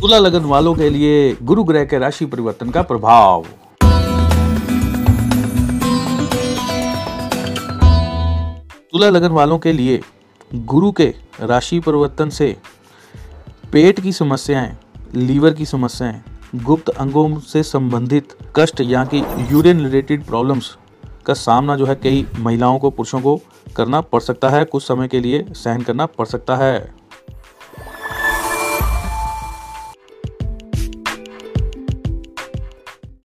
तुला लगन वालों के लिए गुरु ग्रह के राशि परिवर्तन का प्रभाव। तुला लगन वालों के लिए गुरु के राशि परिवर्तन से पेट की समस्याएँ, लीवर की समस्याएँ, गुप्त अंगों से संबंधित कष्ट या कि यूरिन रिलेटेड प्रॉब्लम्स का सामना जो है कई महिलाओं को, पुरुषों को करना पड़ सकता है। कुछ समय के लिए सहन करना पड़ सकता है।